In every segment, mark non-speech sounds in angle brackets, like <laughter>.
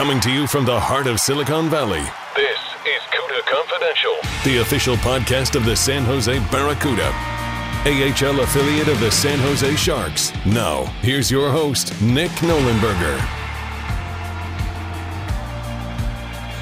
Coming to you from the heart of Silicon Valley, This is CUDA Confidential. the official podcast of the San Jose Barracuda, AHL affiliate of the San Jose Sharks. Now, here's your host, Nick Nollenberger.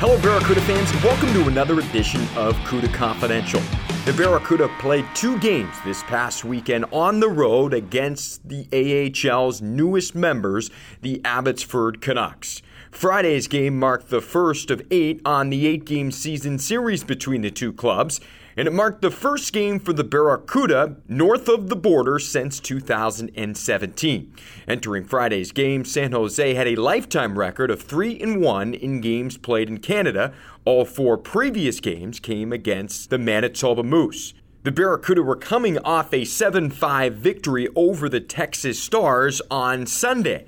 Hello, Barracuda fans, and welcome to another edition of CUDA Confidential. The Barracuda played two games this past weekend on the road against the AHL's newest members, the Abbotsford Canucks. Friday's game marked the first of eight on the eight game season series between the two clubs, and it marked the first game for the Barracuda north of the border since 2017. Entering Friday's game, San Jose had a lifetime record of 3 and 1 in games played in Canada. All four previous games came against the Manitoba Moose. The Barracuda were coming off a 7 5 victory over the Texas Stars on Sunday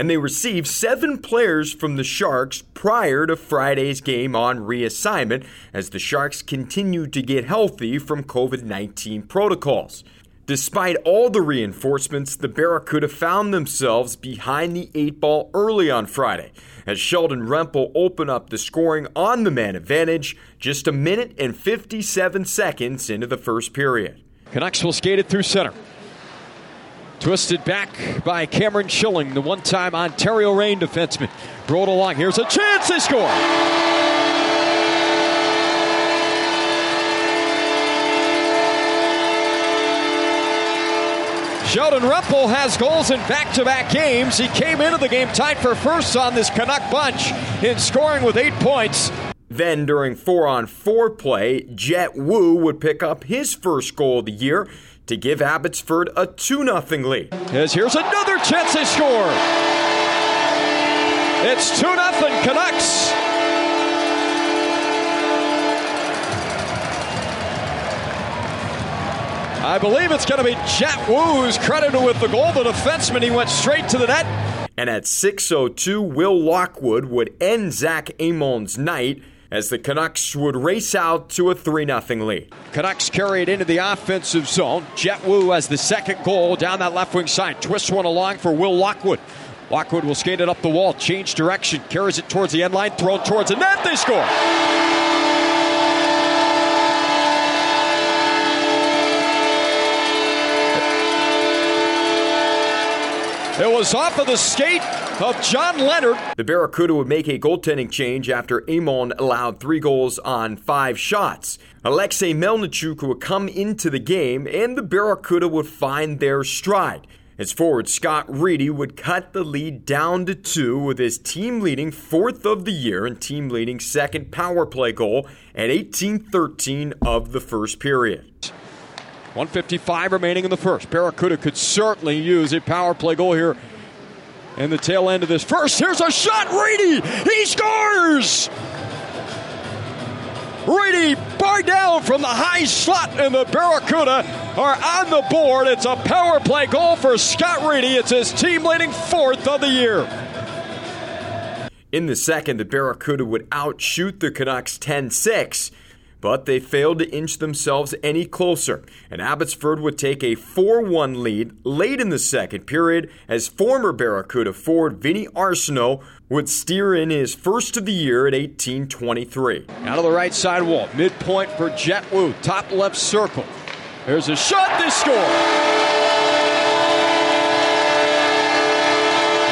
and they received seven players from the Sharks prior to Friday's game on reassignment as the Sharks continued to get healthy from COVID 19 protocols. Despite all the reinforcements, the Barracuda found themselves behind the eight ball early on Friday as Sheldon Rempel opened up the scoring on the man advantage just a minute and 57 seconds into the first period. Canucks will skate it through center. Twisted back by Cameron Schilling, the one time Ontario Reign defenseman. Rolled along. Here's a chance they score. Sheldon Rempel has goals in back to back games. He came into the game tied for first on this Canuck bunch in scoring with eight points. Then, during four on four play, Jett Woo would pick up his first goal of the year to give Abbotsford a 2 0 lead. As here's another chance to score. It's 2 0 Canucks. I believe it's going to be Jett Woo who's credited with the goal. The defenseman, he went straight to the net. And at 6.02, Will Lockwood would end Zach Emond's night as the Canucks would race out to a 3 0 lead. Canucks carry it into the offensive zone. Jett Woo has the second goal down that left wing side. Twists one along for Will Lockwood. Lockwood will skate it up the wall, change direction, carries it towards the end line, thrown towards the net. They score. It was off of the skate of John Leonard. The Barracuda would make a goaltending change after Emond allowed three goals on five shots. Alexei Melnichuk would come into the game, and the Barracuda would find their stride. As forward Scott Reedy would cut the lead down to two with his team leading fourth of the year and team leading second power play goal at 18-13 of the first period. 155 remaining in the first. Barracuda could certainly use a power play goal here in the tail end of this first. Here's a shot. Reedy, he scores! Reedy bar down from the high slot, and the Barracuda are on the board. It's a power play goal for Scott Reedy. It's his team leading fourth of the year. In the second, the Barracuda would outshoot the Canucks 10 6, but they failed to inch themselves any closer. And Abbotsford would take a 4 1 lead late in the second period as former Barracuda forward Vinny Arsenault would steer in his first of the year at 1823. Out of the right side wall, midpoint for Jett Woo, top left circle. There's a shot, they score.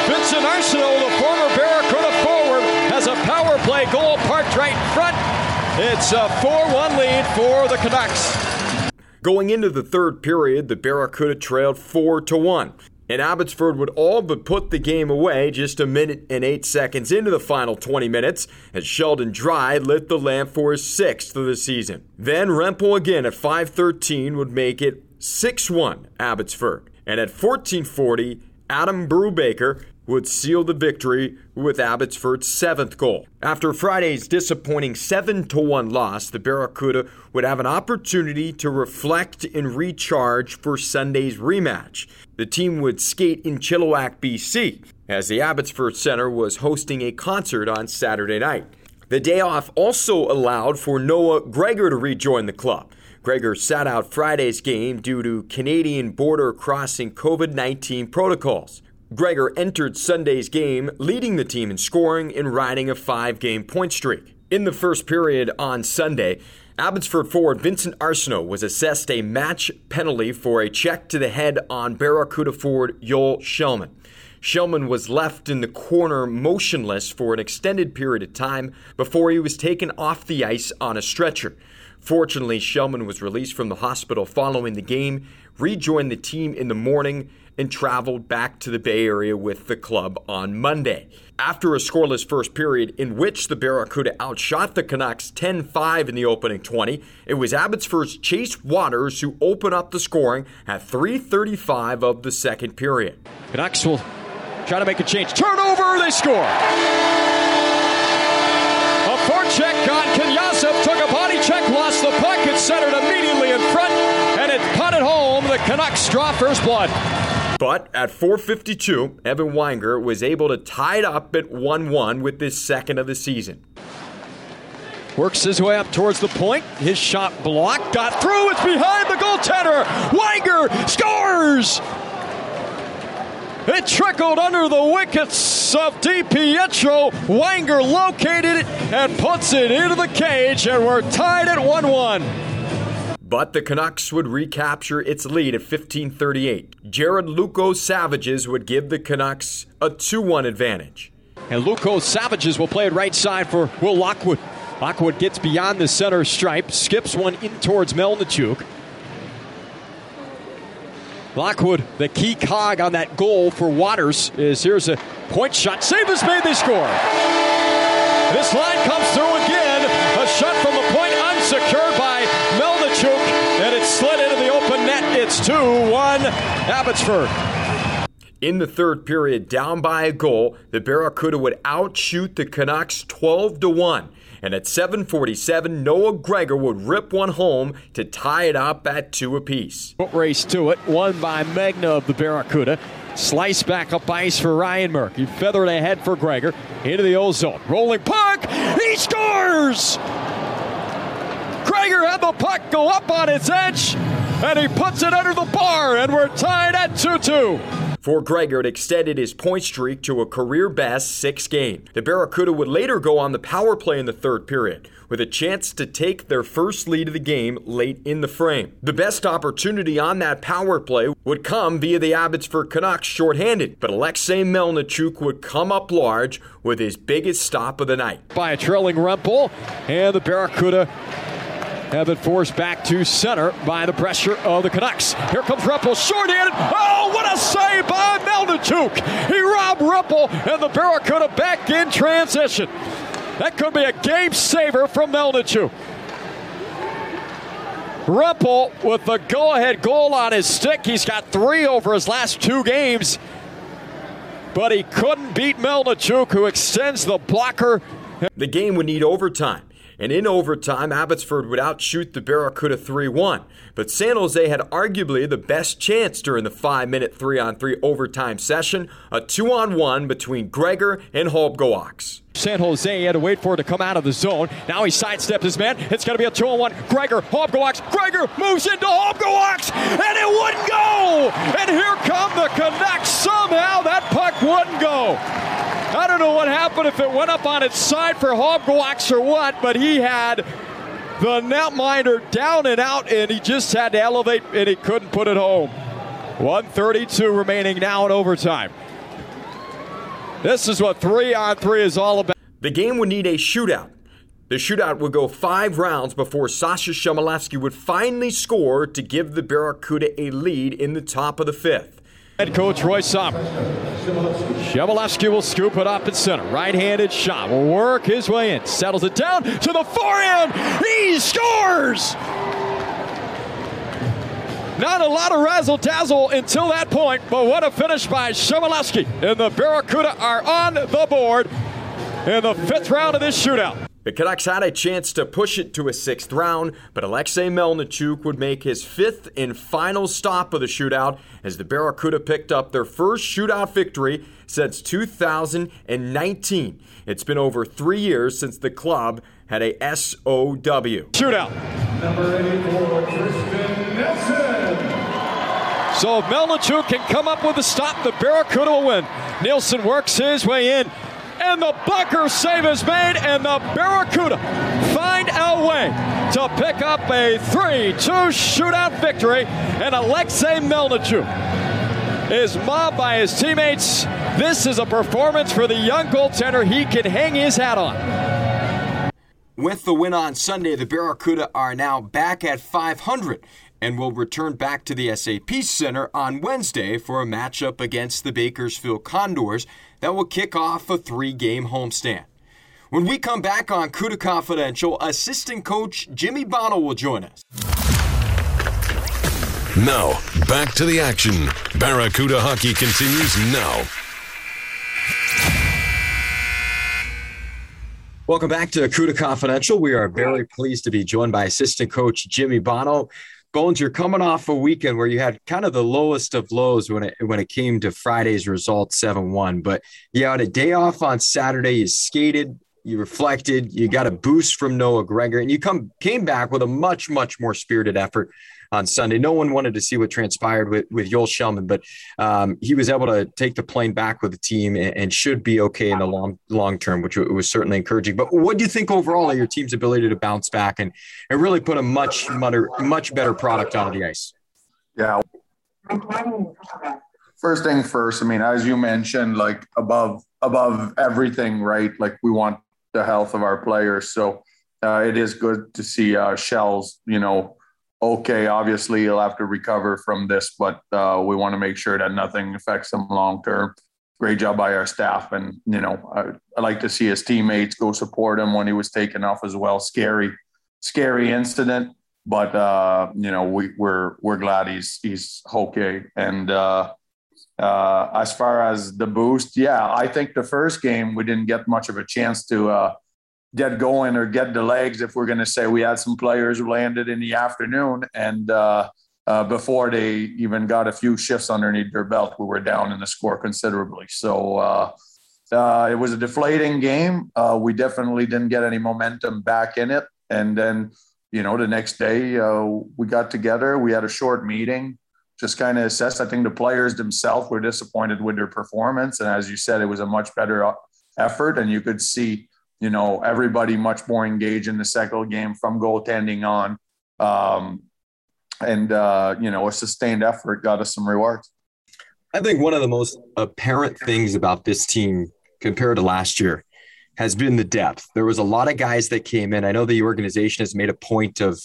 Vincent Arsenault, the former Barracuda forward, has a power play goal parked right in front. It's a 4 1 lead for the Canucks. Going into the third period, the Barracuda trailed 4 to 1. And Abbotsford would all but put the game away just a minute and eight seconds into the final 20 minutes as Sheldon Dries lit the lamp for his sixth of the season. Then Rempel again at 5:13 would make it 6-1 Abbotsford. And at 14:40, Adam Brubaker would seal the victory with Abbotsford's seventh goal. After Friday's disappointing 7 1 loss, the Barracuda would have an opportunity to reflect and recharge for Sunday's rematch. The team would skate in Chilliwack, BC, as the Abbotsford Center was hosting a concert on Saturday night. The day off also allowed for Noah Gregor to rejoin the club. Gregor sat out Friday's game due to Canadian border crossing COVID 19 protocols. Gregor entered Sunday's game leading the team in scoring and riding a five game point streak. In the first period on Sunday, Abbotsford forward Vincent Arsenault was assessed a match penalty for a check to the head on Barracuda forward Joel Kellman. Kellman was left in the corner motionless for an extended period of time before he was taken off the ice on a stretcher. Fortunately, Kellman was released from the hospital following the game, rejoined the team in the morning, and traveled back to the Bay Area with the club on Monday. After a scoreless first period in which the Barracuda outshot the Canucks 10 5 in the opening 20, it was Abbotsford's Chase Wouters who opened up the scoring at 3.35 of the second period. Canucks will try to make a change. Turnover, they score. A forecheck on Kniazev, took a body check, lost the puck, it's centered immediately in front, and it punted home. The Canucks draw first blood. But at 4:52, Evan Weinger was able to tie it up at 1-1 with his second of the season. Works his way up towards the point. His shot blocked, got through. It's behind the goaltender. Weinger scores. It trickled under the wickets of DiPietro. Weinger located it and puts it into the cage, and we're tied at 1 1. But the Canucks would recapture its lead at 1538. Jarid Lukosevicius would give the Canucks a 2 1 advantage. And Luco Savages will play it right side for Will Lockwood. Lockwood gets beyond the center stripe, skips one in towards Melnichuk. Lockwood, the key cog on that goal for Wouters, is here's a point shot. Save is made, they score. This line comes through again. Abbotsford. In the third period, down by a goal, the Barracuda would outshoot the Canucks 12 to 1. And at 7:47, Noah Gregor would rip one home to tie it up at two apiece. Foot race to it, won by Megna of the Barracuda. Slice back up ice for Ryan Murk. He feathered ahead for Gregor into the ozone. Rolling puck, he scores! Gregor had the puck go up on its edge, and he puts it under the bar, and we're tied at 2 2. For Gregor, it extended his point streak to a career best six games. The Barracuda would later go on the power play in the third period, with a chance to take their first lead of the game late in the frame. The best opportunity on that power play would come via the Abbotsford Canucks shorthanded, but Alexei Melnichuk would come up large with his biggest stop of the night. By a trailing Rempel, and the Barracuda have it forced back to center by the pressure of the Canucks. Here comes Rempel, short-handed. Oh, what a save by Melnichuk! He robbed Rempel, and the Barracuda back in transition. That could be a game saver from Melnichuk. Rempel with the go-ahead goal on his stick. He's got three over his last two games, but he couldn't beat Melnichuk, who extends the blocker. The game would need overtime. And in overtime, Abbotsford would outshoot the Barracuda 3 1. But San Jose had arguably the best chance during the five minute 3 on 3 overtime session, a 2 on 1 between Gregor and Holmgoaks. San Jose had to wait for it to come out of the zone. Now he sidestepped his man. It's going to be a 2 on 1. Gregor, Holmgoaks. Gregor moves into Holmgoaks, and it wouldn't go. And here come the Canucks. Somehow that puck wouldn't go. I don't know what happened if it went up on its side for Holmgoaks or what, but he had the netminder down and out, and he just had to elevate, and he couldn't put it home. 132 remaining now in overtime. This is what three on three is all about. The game would need a shootout. The shootout would go five rounds before Sasha Chmelevski would finally score to give the Barracuda a lead in the top of the fifth. Head coach Roy Sommer. Chmelevski will scoop it up in center. Right-handed shot will work his way in. Settles it down to the forehand. He scores! Not a lot of razzle dazzle until that point, but what a finish by Chmelevski. And the Barracuda are on the board in the fifth round of this shootout. The Canucks had a chance to push it to a sixth round, but Alexei Melnichuk would make his fifth and final stop of the shootout as the Barracuda picked up their first shootout victory since 2019. It's been over three years since the club had a SOW. Shootout. Number 84, Tristan Nielsen. So if Melnichuk can come up with a stop, the Barracuda will win. Nielsen works his way in, and the Bucker save is made, and the Barracuda find a way to pick up a 3 2 shootout victory. And Alexei Melnichuk is mobbed by his teammates. This is a performance for the young goaltender he can hang his hat on. With the win on Sunday, the Barracuda are now back at 500 and will return back to the SAP Center on Wednesday for a matchup against the Bakersfield Condors that will kick off a three game homestand. When we come back on CUDA Confidential, assistant coach Jimmy Bonneau will join us. Now, back to the action. Barracuda hockey continues now. Welcome back to CUDA Confidential. We are very pleased to be joined by assistant coach Jimmy Bonneau. Bones, you're coming off a weekend where you had kind of the lowest of lows when it when it came to Friday's result, 7-1. But you had a day off on Saturday. You skated, you reflected, you got a boost from Noah Gregor, and you come came back with a much, much more spirited effort on Sunday. No one wanted to see what transpired with, with Joel Kellman, but um, he was able to take the plane back with the team and, and, should be okay in the long long term, which was certainly encouraging. But what do you think overall of your team's ability to bounce back and, and really put a much, much better product on the ice? Yeah. First thing first, I mean, as you mentioned, like above above everything, right? Like we want the health of our players. So uh, it is good to see uh, Shells, you know, okay. Obviously, he'll have to recover from this, but uh, we want to make sure that nothing affects him long term. Great job by our staff, and you know, I, I, like to see his teammates go support him when he was taken off as well. Scary, scary incident, but uh, you know, we, we're we're glad he's he's okay. And uh, uh, as far as the boost, yeah, I think the first game we didn't get much of a chance to uh, get going or get the legs if we're going to say we had some players who landed in the afternoon and uh, uh, before they even got a few shifts underneath their belt we were down in the score considerably. So uh, uh it was a deflating game. Uh, we definitely didn't get any momentum back in it. And then you know the next day uh, we got together. We had a short meeting just kind of assessed. I think the players themselves were disappointed with their performance. And as you said it was a much better effort. And you could see you know, everybody much more engaged in the second game from goaltending on. Um, and, uh, you know, a sustained effort got us some rewards. I think one of the most apparent things about this team compared to last year has been the depth. There was a lot of guys that came in. I know the organization has made a point of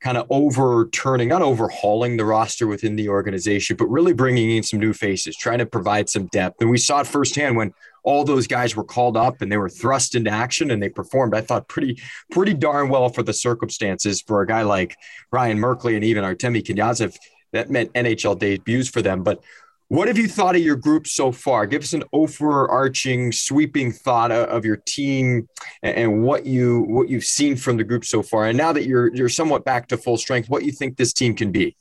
kind of overturning, not overhauling the roster within the organization, but really bringing in some new faces, trying to provide some depth. And we saw it firsthand when all those guys were called up and they were thrust into action and they performed, I thought, pretty, pretty darn well for the circumstances for a guy like Ryan Merkley and even Artemi Kniazev. That meant NHL debuts for them. But what have you thought of your group so far? Give us an overarching, sweeping thought of your team and what you what you've seen from the group so far. And now that you're you're somewhat back to full strength, what you think this team can be?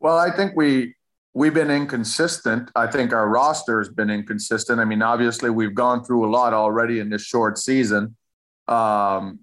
Well, I think we we've been inconsistent. I think our roster has been inconsistent. I mean, obviously we've gone through a lot already in this short season, um,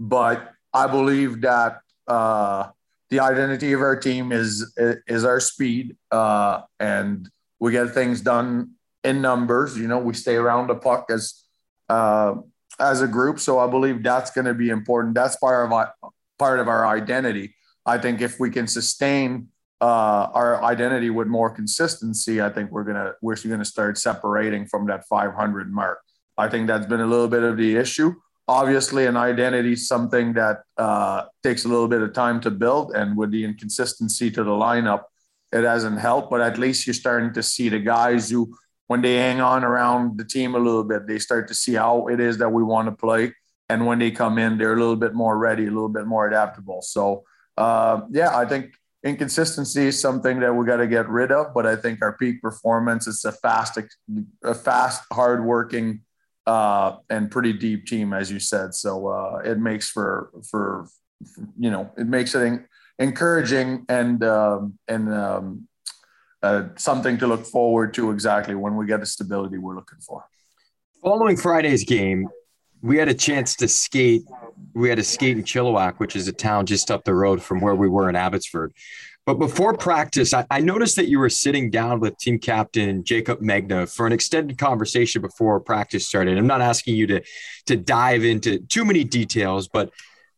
but I believe that uh, the identity of our team is is our speed, uh, and we get things done in numbers. You know, we stay around the puck as uh, as a group. So I believe that's going to be important. That's part of our, part of our identity. I think if we can sustain uh, our identity with more consistency, I think we're gonna we're gonna start separating from that 500 mark. I think that's been a little bit of the issue. Obviously, an identity something that uh, takes a little bit of time to build, and with the inconsistency to the lineup, it hasn't helped. But at least you're starting to see the guys who, when they hang on around the team a little bit, they start to see how it is that we want to play, and when they come in, they're a little bit more ready, a little bit more adaptable. So, uh, yeah, I think inconsistency is something that we got to get rid of. But I think our peak performance is a fast, a fast, hardworking, uh, and pretty deep team, as you said. So uh, it makes for for you know it makes it encouraging and um, and um, uh, something to look forward to exactly when we get the stability we're looking for. Following Friday's game, we had a chance to skate. We had a skate in Chilliwack, which is a town just up the road from where we were in Abbotsford. But before practice, I, I, noticed that you were sitting down with team captain Jaycob Megna for an extended conversation before practice started. I'm not asking you to to dive into too many details, but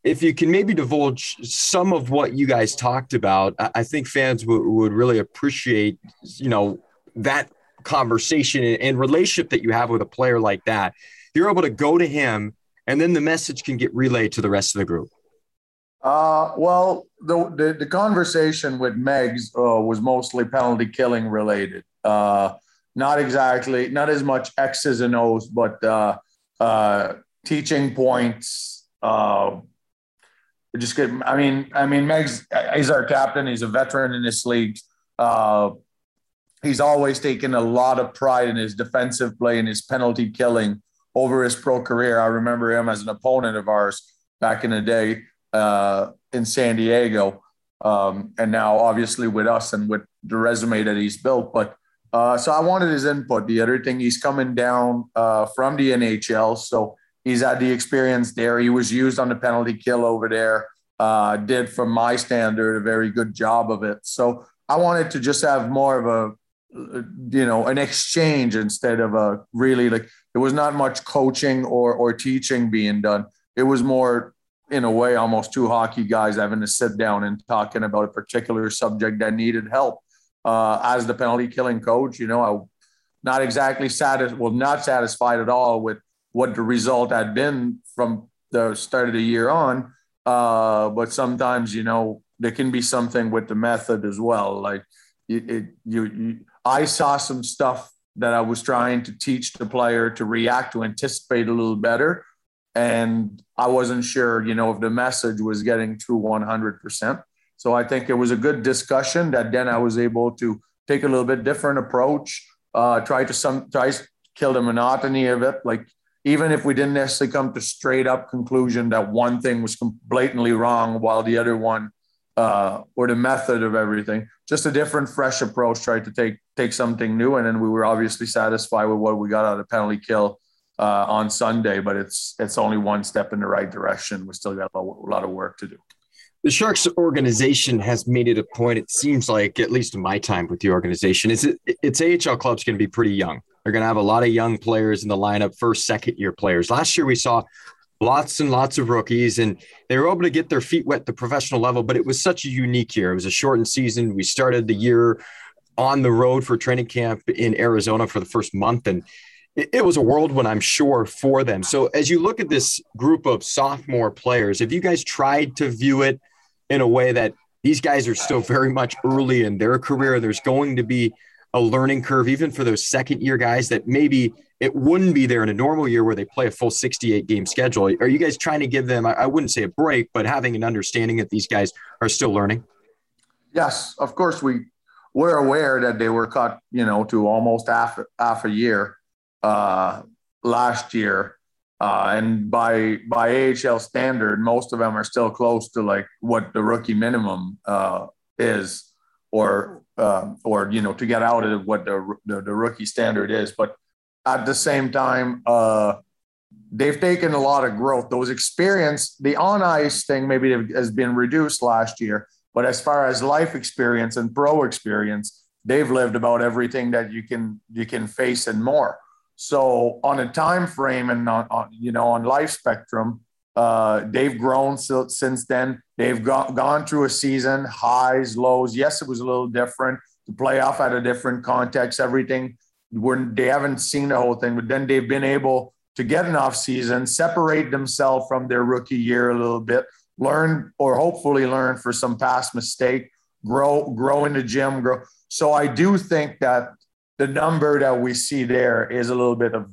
if you can maybe divulge some of what you guys talked about, I, I think fans w- would really appreciate, you know, that conversation and, and relationship that you have with a player like that. You're able to go to him, and then the message can get relayed to the rest of the group. Uh, well, the, the, the conversation with Megs uh, was mostly penalty killing related. Uh, not exactly, not as much X's and O's, but uh, uh, teaching points. Uh, just get. I mean, I mean, Megs. He's our captain. He's a veteran in this league. Uh, he's always taken a lot of pride in his defensive play and his penalty killing over his pro career. I remember him as an opponent of ours back in the day uh, in San Diego, um, and now obviously with us and with the resume that he's built. But uh, so I wanted his input. The other thing, he's coming down uh, from the NHL, so he's had the experience there. He was used on the penalty kill over there. Uh, did, from my standard, a very good job of it. So I wanted to just have more of a you know an exchange instead of a really like there was not much coaching or or teaching being done it was more in a way, almost two hockey guys having to sit down and talking about a particular subject that needed help. Uh, as the penalty killing coach, you know, I not exactly satisfied, well, not satisfied at all with what the result had been from the start of the year on. Uh, but sometimes, you know, there can be something with the method as well. Like it, it you, you, I saw some stuff that I was trying to teach the player to react to anticipate a little better and I wasn't sure, you know, if the message was getting to 100%. So I think it was a good discussion that then I was able to take a little bit different approach, uh, try to some try to kill the monotony of it. Like even if we didn't necessarily come to straight up conclusion that one thing was blatantly wrong while the other one uh, or the method of everything, just a different, fresh approach. Tried to take take something new, and then we were obviously satisfied with what we got out of penalty kill uh, on Sunday, but it's it's only one step in the right direction. We still got a lot of work to do. The Sharks organization has made it a point. It seems like, at least in my time with the organization, is it, its AHL club's going to be pretty young. They're going to have a lot of young players in the lineup, first, second year players. Last year we saw lots and lots of rookies, and they were able to get their feet wet the professional level. But it was such a unique year. It was a shortened season. We started the year on the road for training camp in Arizona for the first month, and it was a whirlwind, I'm sure, for them. So as you look at this group of sophomore players, have you guys tried to view it in a way that these guys are still very much early in their career? There's going to be a learning curve, even for those second year guys that maybe it wouldn't be there in a normal year where they play a full 68 game schedule. Are you guys trying to give them, I wouldn't say a break, but having an understanding that these guys are still learning? Yes, of course we we're aware that they were cut, you know, to almost half half a year uh, last year. Uh, and by by AHL standard, most of them are still close to like what the rookie minimum uh, is, or uh, or you know to get out of what the, the, the rookie standard is. But at the same time, uh, they've taken a lot of growth. Those experience, the on ice thing maybe has been reduced last year, but as far as life experience and pro experience, they've lived about everything that you can you can face and more. So on a time frame and on, on you know on life spectrum, uh, they've grown so, since then. They've go- gone through a season, highs, lows. Yes, it was a little different. The playoff had a different context. Everything were they haven't seen the whole thing, but then they've been able to get an off season, separate themselves from their rookie year a little bit, learn or hopefully learn for some past mistake, grow, grow in the gym, grow. So I do think that the number that we see there is a little bit of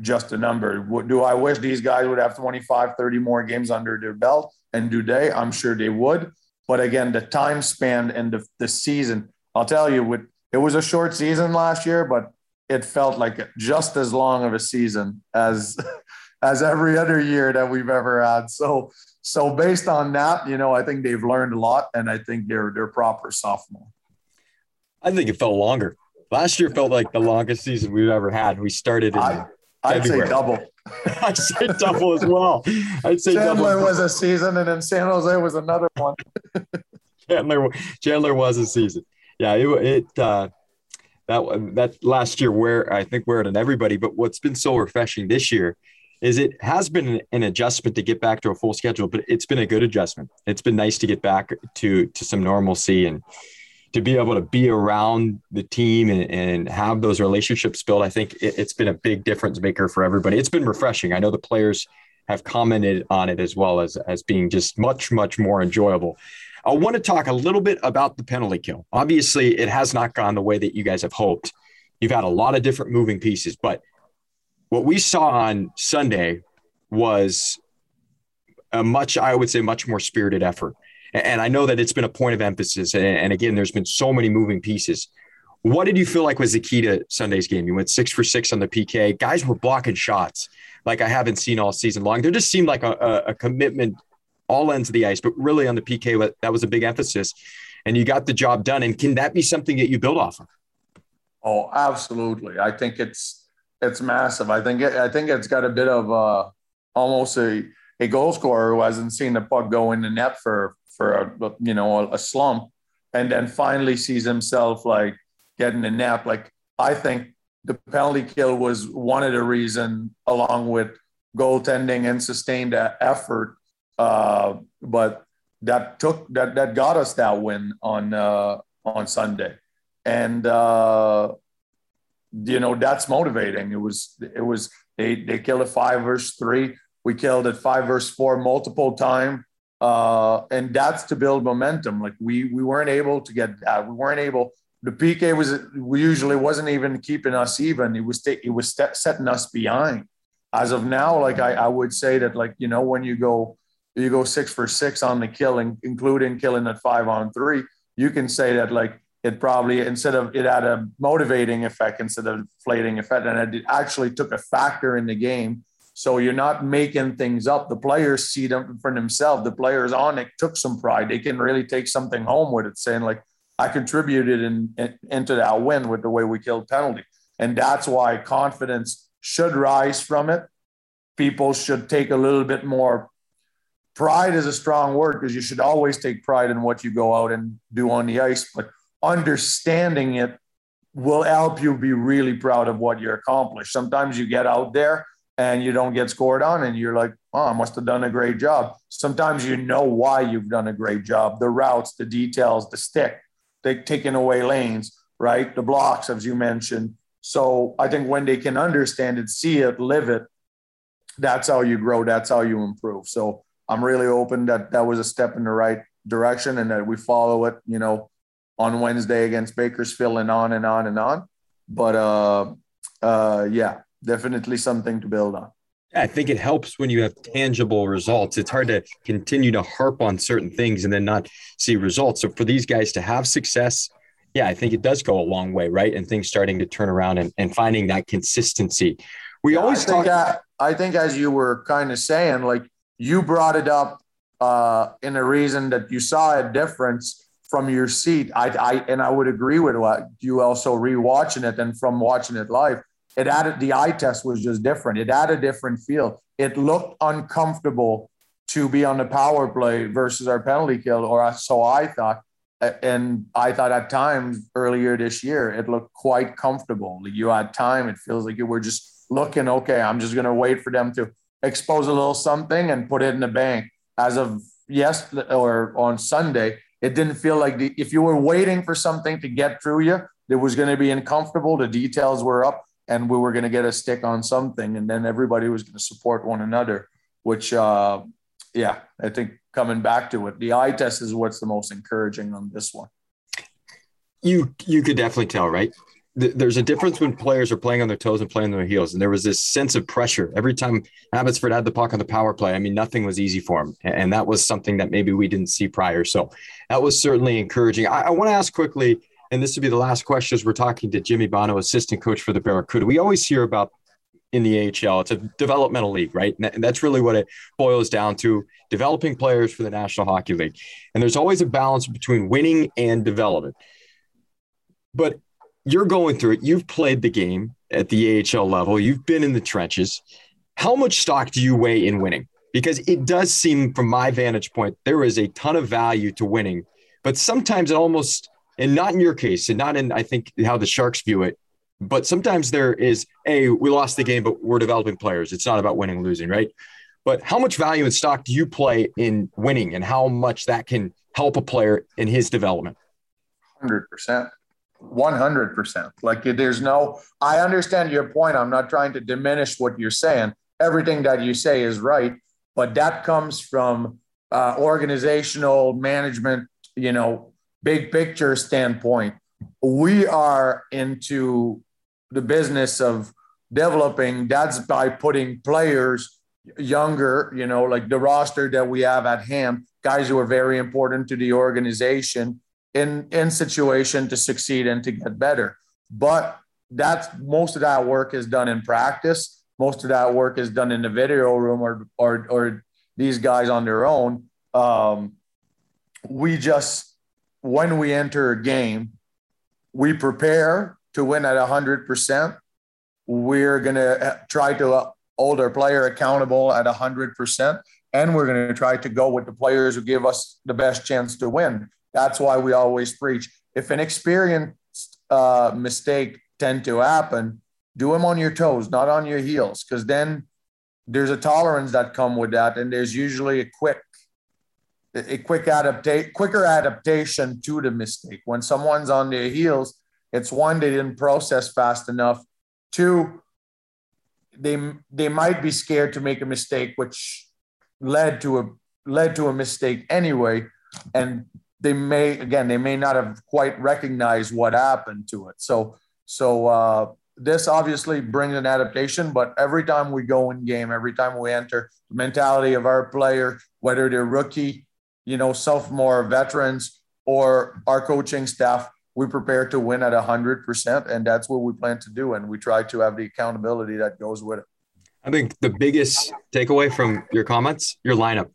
just a number. Do I wish these guys would have 25, 30 more games under their belt? And do they? I'm sure they would. But again, the time span and the, the season, I'll tell you, it was a short season last year, but it felt like just as long of a season as <laughs> as every other year that we've ever had. So so based on that, you know, I think they've learned a lot, and I think they're they're proper sophomore. I think it felt longer. Last year felt like the longest season we've ever had. We started in I, I'd say double. <laughs> I'd say double as well. I'd say Chandler double. was a season, and then San Jose was another one. <laughs> Chandler Chandler was a season. Yeah, it, it uh, that that last year where I think it on everybody. But what's been so refreshing this year is it has been an adjustment to get back to a full schedule, but it's been a good adjustment. It's been nice to get back to to some normalcy and to be able to be around the team and, and have those relationships built. I think it, it's been a big difference maker for everybody. It's been refreshing. I know the players have commented on it as well as as being just much much more enjoyable. I want to talk a little bit about the penalty kill. Obviously, it has not gone the way that you guys have hoped. You've had a lot of different moving pieces, but what we saw on Sunday was a much, I would say, much more spirited effort. And I know that it's been a point of emphasis. And again, there's been so many moving pieces. What did you feel like was the key to Sunday's game? You went six for six on the PK. Guys were blocking shots like I haven't seen all season long. There just seemed like a, a commitment all ends of the ice, but really on the PK, that was a big emphasis. And you got the job done. And can that be something that you build off of? Oh, absolutely. I think it's it's massive. I think it, I think it's got a bit of uh, almost a a goal scorer who hasn't seen the puck go in the net for for a, you know a, a slump, and then finally sees himself like getting the net. Like I think the penalty kill was one of the reason, along with goaltending and sustained effort. Uh, but that took that that got us that win on uh, on Sunday, and uh, you know that's motivating. It was it was they they killed it five versus three. We killed it five versus four multiple time, uh, and that's to build momentum. Like we we weren't able to get that. We weren't able. The PK was we usually wasn't even keeping us even. It was it was setting us behind. As of now, like I, I would say that like you know when you go you go six for six on the killing, including killing at five on three, you can say that like it probably instead of it had a motivating effect instead of inflating effect and it actually took a factor in the game so you're not making things up. The players see them for themselves the players on it took some pride. They can really take something home with it saying like i contributed in, in, into that win with the way we killed penalty. And that's why confidence should rise from it. People should take a little bit more pride is a strong word because you should always take pride in what you go out and do on the ice but understanding it will help you be really proud of what you accomplished. Sometimes you get out there and you don't get scored on, and you're like, oh, I must have done a great job. Sometimes you know why you've done a great job the routes, the details, the stick, they taking away lanes, right? The blocks, as you mentioned. So I think when they can understand it, see it, live it, that's how you grow, that's how you improve. So I'm really open that that was a step in the right direction and that we follow it, you know, on Wednesday against Bakersfield and on and on and on. But uh, uh, yeah, definitely something to build on. I think it helps when you have tangible results. It's hard to continue to harp on certain things and then not see results. So for these guys to have success, yeah, I think it does go a long way, right? And things starting to turn around and, and finding that consistency. We yeah, always I talk. Think, I think, as you were kind of saying, like you brought it up uh, in a reason that you saw a difference from your seat. I, I and I would agree with what you also rewatching it and from watching it live. It added the eye test was just different. It had a different feel. It looked uncomfortable to be on the power play versus our penalty kill, or so I thought. And I thought at times earlier this year, it looked quite comfortable. You had time. It feels like you were just looking, okay, I'm just going to wait for them to expose a little something and put it in the bank. As of yes or on Sunday, it didn't feel like the, if you were waiting for something to get through you, it was going to be uncomfortable. The details were up, and we were going to get a stick on something, and then everybody was going to support one another. Which, uh, yeah, I think coming back to it, the eye test is what's the most encouraging on this one. You you could definitely tell, right? there's a difference when players are playing on their toes and playing on their heels. And there was this sense of pressure every time Abbotsford had the puck on the power play. I mean, nothing was easy for him. And that was something that maybe we didn't see prior. So that was certainly encouraging. I, I want to ask quickly, and this would be the last question as we're talking to Jimmy Bonneau, assistant coach for the Barracuda. We always hear about in the AHL. It's a developmental league, right? And that's really what it boils down to developing players for the National Hockey League. And there's always a balance between winning and development. But you're going through it. You've played the game at the AHL level, you've been in the trenches. How much stock do you weigh in winning? Because it does seem, from my vantage point, there is a ton of value to winning, but sometimes it almost, and not in your case, and not in, I think, how the Sharks view it, but sometimes there is a we lost the game, but we're developing players. It's not about winning losing, right? But how much value and stock do you play in winning, and how much that can help a player in his development? Hundred percent. 100%. Like there's no, I understand your point. I'm not trying to diminish what you're saying. Everything that you say is right, but that comes from uh, organizational management, you know, big picture standpoint. We are into the business of developing. That's by putting players younger, you know, like the roster that we have at hand, guys who are very important to the organization in in situation to succeed and to get better. But that's most of that work is done in practice. Most of that work is done in the video room or or or these guys on their own. Um, we just when we enter a game, we prepare to win at hundred percent. We're gonna try to hold our player accountable at hundred percent, and we're gonna try to go with the players who give us the best chance to win. That's why we always preach. If an experienced uh, mistake tend to happen, do them on your toes, not on your heels, because then there's a tolerance that come with that, and there's usually a quick, a quick adaptation, quicker adaptation to the mistake. When someone's on their heels, it's one they didn't process fast enough. Two, they they might be scared to make a mistake, which led to a led to a mistake anyway, and they may again they may not have quite recognized what happened to it. So so uh, this obviously brings an adaptation, but every time we go in game, every time we enter, the mentality of our player, whether they're rookie, you know, sophomore, veterans, or our coaching staff, we prepare to win at hundred percent, and that's what we plan to do. And we try to have the accountability that goes with it. I think the biggest takeaway from your comments, your lineup.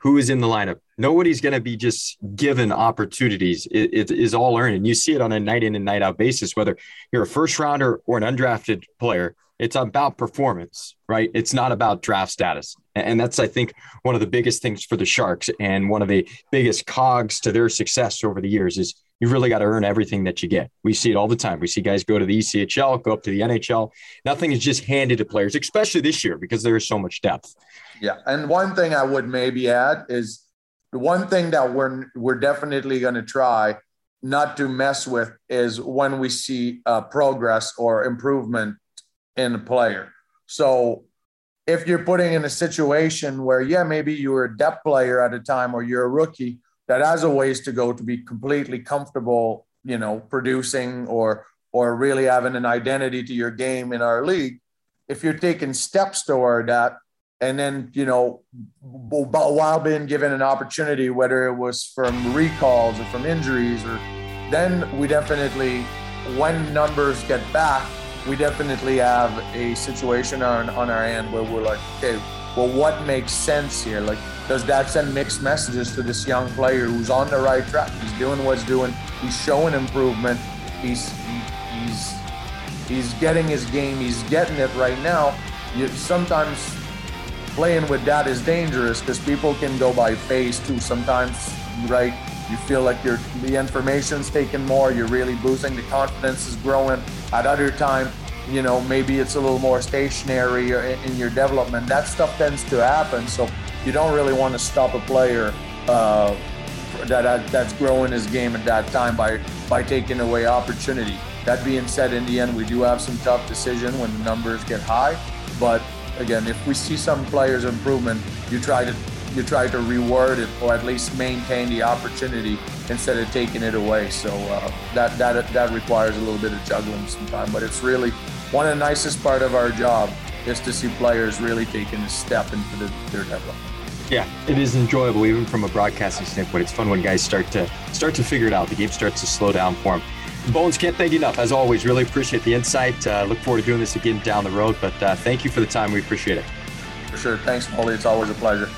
Who is in the lineup? nobody's going to be just given opportunities. It, it is all earned. And you see it on a night in and night out basis, whether you're a first rounder or an undrafted player. It's about performance, right? It's not about draft status. And that's, I think, one of the biggest things for the Sharks and one of the biggest cogs to their success over the years is you've really got to earn everything that you get. We see it all the time. We see guys go to the ECHL, go up to the NHL. Nothing is just handed to players, especially this year because there is so much depth. Yeah. And one thing I would maybe add is the one thing that we're we're definitely going to try not to mess with is when we see uh, progress or improvement in a player. So if you're putting in a situation where yeah maybe you were a depth player at a time or you're a rookie that has a ways to go to be completely comfortable you know producing or or really having an identity to your game in our league if you're taking steps toward that and then you know while being given an opportunity whether it was from recalls or from injuries or then we definitely when numbers get back we definitely have a situation on, on our end where we're like okay well what makes sense here? Like does that send mixed messages to this young player who's on the right track? He's doing what's doing. He's showing improvement. He's he, he's he's getting his game. He's getting it right now. You sometimes playing with that is dangerous because people can go by phase too. Sometimes, right? You feel like your the information's taken more, you're really boosting, the confidence is growing. At other time, you know, maybe it's a little more stationary in your development. That stuff tends to happen. So you don't really want to stop a player uh, that that's growing his game at that time by by taking away opportunity. That being said, in the end, we do have some tough decision when the numbers get high, but again, if we see some players improvement, you try to you try to reward it or at least maintain the opportunity instead of taking it away. So uh, that that that requires a little bit of juggling sometimes. But it's really one of the nicest part of our job is to see players really taking a step into the, their development. Yeah, it is enjoyable even from a broadcasting standpoint. It's fun when guys start to start to figure it out. The game starts to slow down for them. Bones, can't thank you enough. As always, really appreciate the insight. Uh, look forward to doing this again down the road. But uh, thank you for the time. We appreciate it. For sure. Thanks, Molly. It's always a pleasure.